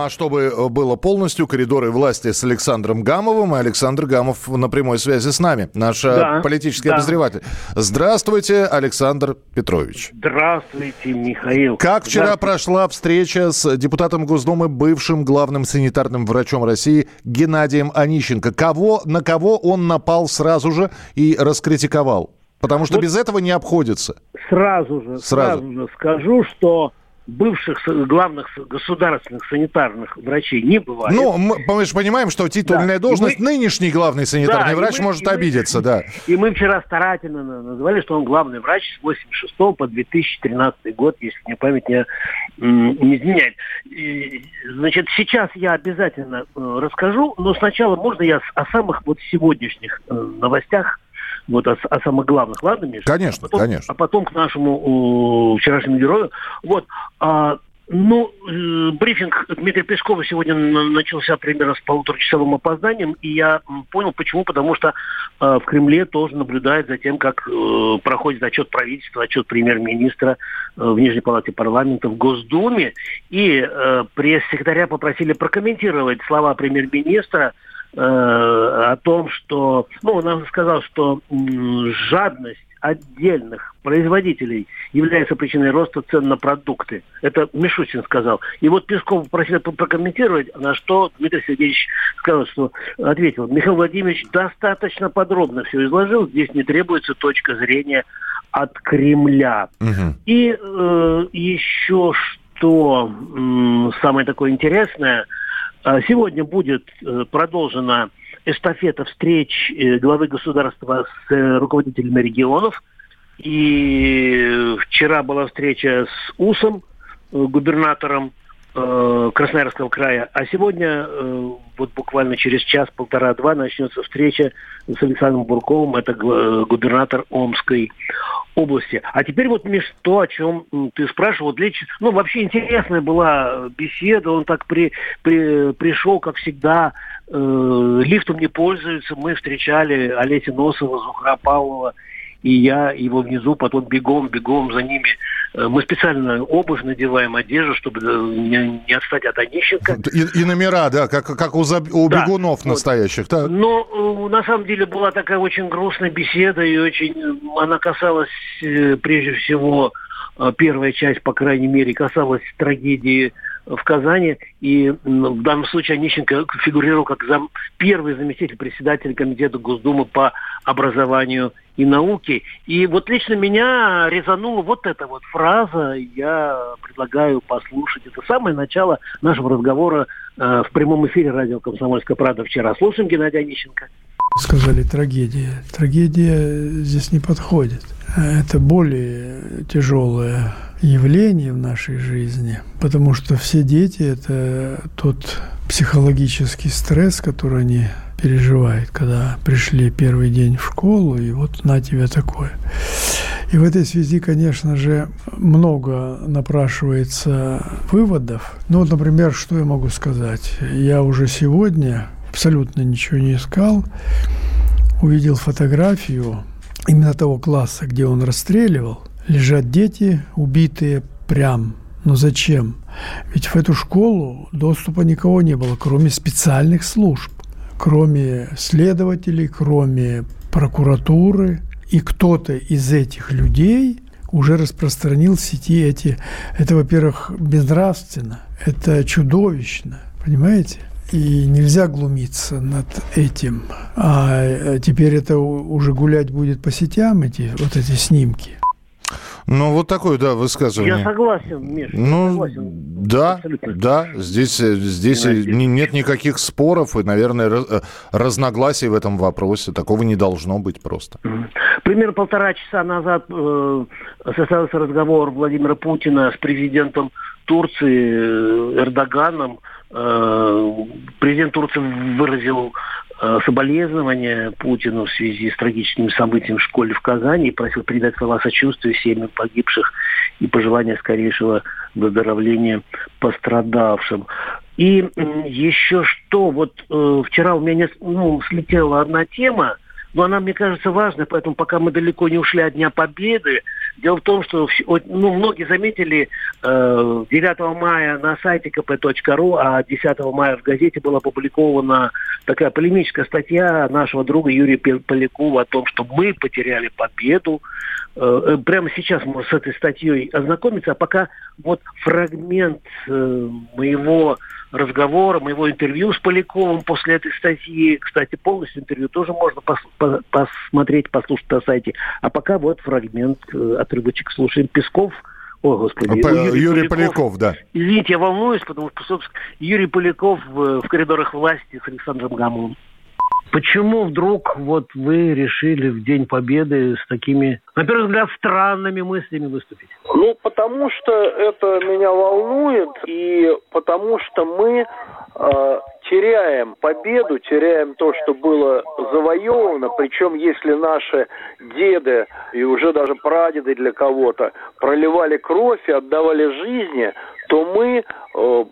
Ну, а чтобы э, было полностью, коридоры власти с Александром Гамовым. И Александр Гамов на прямой связи с нами, наш э, Да, политический да. обозреватель. Здравствуйте, Александр Петрович. Здравствуйте, Михаил. Как вчера прошла встреча с депутатом Госдумы, бывшим главным санитарным врачом России Геннадием Онищенко? Кого, на кого он напал сразу же и раскритиковал? Потому что Вот- без этого не обходится. Сразу же, Сразу. сразу. же скажу, что бывших главных государственных санитарных врачей не бывает. Ну, мы, мы же понимаем, что титульная Да, и должность мы- нынешний главный санитарный Да, врач мы- может и мы- обидеться, да. И мы вчера старательно на- называли, что он главный врач с 86 по 2013 год, если мне память не, не изменяет. И, значит, сейчас я обязательно э, расскажу, но сначала можно я о самых вот сегодняшних э, новостях, вот о, с- о самых главных, ладно, Миша? Конечно, а потом, конечно. А потом к нашему э, вчерашнему герою. Вот. а, ну, э, брифинг Дмитрия Пескова сегодня начался примерно с полуторачасовым опозданием, и я понял, почему. Потому что э, в Кремле тоже наблюдают за тем, как э, проходит отчет правительства, отчет премьер-министра э, в Нижней палате парламента в Госдуме. И э, пресс-секретаря попросили прокомментировать слова премьер-министра о том, что, ну, он сказал, что жадность отдельных производителей является причиной роста цен на продукты. Это Мишустин сказал. И вот Песков попросили про- прокомментировать, на что Дмитрий Сергеевич сказал, что ответил, Михаил Владимирович достаточно подробно все изложил, здесь не требуется точка зрения от Кремля. Мгм. И э, еще что м, самое такое интересное, э, сегодня будет э, продолжена эстафета встреч э, главы государства с э, руководителями регионов. И вчера была встреча с УСом, губернатором Красноярского края, а сегодня, вот буквально через час-полтора-два, начнется встреча с Александром Бурковым, это губернатор Омской области. А теперь вот, Миш, то, о чем ты спрашивал, лич- ну, вообще интересная была беседа, он так при, при- пришел, как всегда, э, лифтом не пользуется, мы встречали Олеся Носова, Зухра Павлова, и я его внизу, потом бегом, бегом за ними. Э, Мы специально обувь надеваем, одежду, чтобы э, не, не отстать от Онищенко. И, и номера, да, как, как у, заб- у Да, бегунов вот. настоящих. да. Но э, на самом деле была такая очень грустная беседа, и очень она касалась прежде всего первая часть, по крайней мере, касалась трагедии в Казани. И в данном случае Онищенко фигурировал как зам, первый заместитель председателя комитета Госдумы по образованию и науке. И вот лично меня резанула вот эта вот фраза. Я предлагаю послушать. Это самое начало нашего разговора э, в прямом эфире радио «Комсомольская правда» вчера. Слушаем Геннадия Онищенко. Сказали трагедия. Трагедия здесь не подходит. Это более тяжелое явление в нашей жизни, потому что все дети – это тот психологический стресс, который они переживают, когда пришли первый день в школу, и вот на тебе такое. И в этой связи, конечно же, много напрашивается выводов. Ну, например, что я могу сказать? Я уже сегодня абсолютно ничего не искал, увидел фотографию именно того класса, где он расстреливал. Лежат дети, убитые прям. Но зачем? Ведь в эту школу доступа никого не было, кроме специальных служб, кроме следователей, кроме прокуратуры. И кто-то из этих людей уже распространил в сети эти... Это, во-первых, безнравственно, это чудовищно, понимаете? И нельзя глумиться над этим. А э, теперь это уже гулять будет по сетям, эти вот эти снимки. Ну, вот такое, да, высказывание. Я согласен, Миша, я Ну, согласен. да, Абсолютно. да, здесь, э, здесь э, не- нет никаких споров и, наверное, раз- разногласий в этом вопросе. Такого не должно быть просто. Примерно полтора часа назад э, состоялся разговор Владимира Путина с президентом Турции Эрдоганом. Э, президент Турции выразил соболезнования Путину в связи с трагическими событиями в школе в Казани и просил передать слова сочувствия семьям погибших и пожелания скорейшего выздоровления пострадавшим. И еще что, вот э, вчера у меня ну, слетела одна тема, но она, мне кажется, важная, поэтому пока мы далеко не ушли от Дня Победы, дело в том, что ну, многие заметили, э, 9 мая на сайте kp.ru, а 10 мая в газете была опубликована такая полемическая статья нашего друга Юрия Полякова о том, что мы потеряли победу. Э, э, прямо сейчас можно с этой статьей ознакомиться, а пока вот фрагмент э, моего разговора, моего интервью с Поляковым после этой статьи. Кстати, полностью интервью тоже можно пос посмотреть, послушать на сайте. А пока вот фрагмент, э, отрывочек слушаем. Песков о, господи. П- Юрий, Юрий Поляков, Поляков, да. Извините, я волнуюсь, потому что, собственно, Юрий Поляков в, в коридорах власти с Александром Гамовым. Почему вдруг вот вы решили в День Победы с такими, на первый взгляд, странными мыслями выступить? Ну, потому что это меня волнует, и потому что мы э, теряем победу, теряем то, что было завоевано. Причем, если наши деды и уже даже прадеды для кого-то проливали кровь и отдавали жизни, то мы э,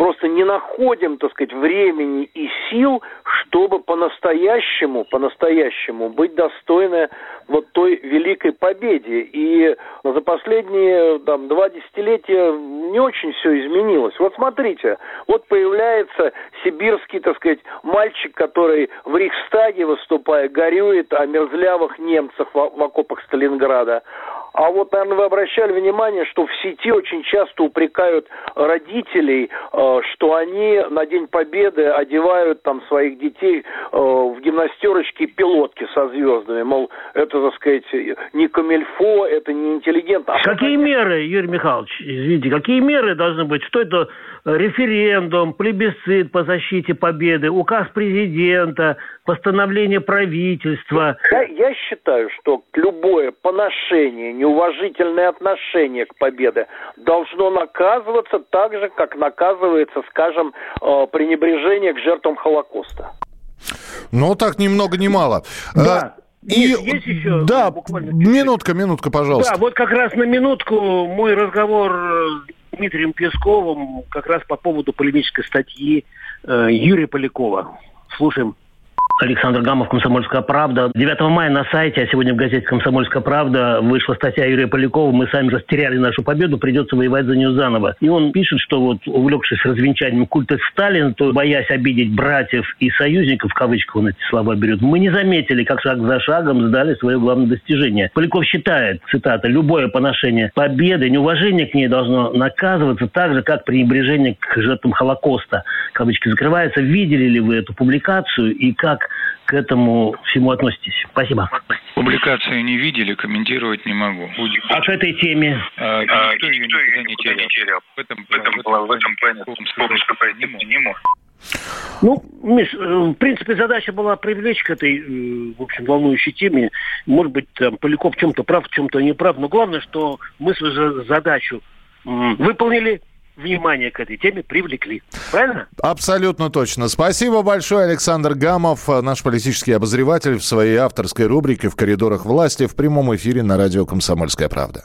просто не находим, так сказать, времени и сил, чтобы по-настоящему, по-настоящему быть достойны вот той великой победе. И за последние там, два десятилетия не очень все изменилось. Вот смотрите, вот появляется сибирский, так сказать, мальчик, который в Рейхстаге выступая, горюет о мерзлявых немцах в, в окопах Сталинграда. А вот, наверное, вы обращали внимание, что в сети очень часто упрекают родителей, э, что они на День Победы одевают там своих детей э, в гимнастерочки пилотки со звездами. Мол, это, так сказать, не камельфо, это не интеллигентно. А какие меры, Юрий Михайлович, извините, какие меры должны быть? Что это референдум, плебисцит по защите победы, указ президента, постановление правительства. Я, я считаю, что любое поношение, неуважительное отношение к победе должно наказываться так же, как наказывается, скажем, э, пренебрежение к жертвам Холокоста. Ну, так ни много ни мало. Да. А, и есть, есть еще да, буквально минутка, минутка, пожалуйста. Да, вот как раз на минутку мой разговор с Дмитрием Песковым как раз по поводу полемической статьи э, Юрия Полякова. Слушаем. Александр Гамов, «Комсомольская правда». 9 мая на сайте, а сегодня в газете «Комсомольская правда» вышла статья Юрия Полякова «Мы сами растеряли нашу победу, придется воевать за нее заново». И он пишет, что вот увлекшись развенчанием культа Сталина, то, боясь обидеть братьев и союзников, в кавычках он эти слова берет, мы не заметили, как шаг за шагом сдали свое главное достижение. Поляков считает, цитата, «любое поношение победы, неуважение к ней должно наказываться так же, как пренебрежение к жертвам Холокоста». Кавычки закрываются. Видели ли вы эту публикацию и как к этому всему относитесь? Спасибо. Публикацию не видели, комментировать не могу. А к этой теме? А, никто, а, никто ее никогда, не терял. Не терял. В этом, в этом, в этом, в этом плане не мог. Ну, Миш, э, в принципе, задача была привлечь к этой, э, в общем, волнующей теме. Может быть, там, Поляков в чем-то прав, в чем-то не прав. Но главное, что мы свою задачу выполнили, внимание к этой теме привлекли. Правильно? Абсолютно точно. Спасибо большое, Александр Гамов, наш политический обозреватель в своей авторской рубрике «В коридорах власти» в прямом эфире на радио «Комсомольская правда».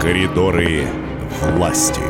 Коридоры власти.